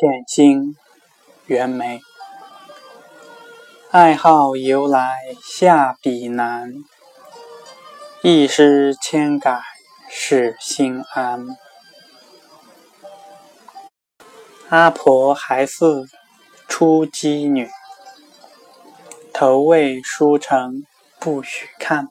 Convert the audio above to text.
剑清袁枚爱好由来下笔难，一诗千改始心安。阿婆还似初鸡女，投喂书城不许看。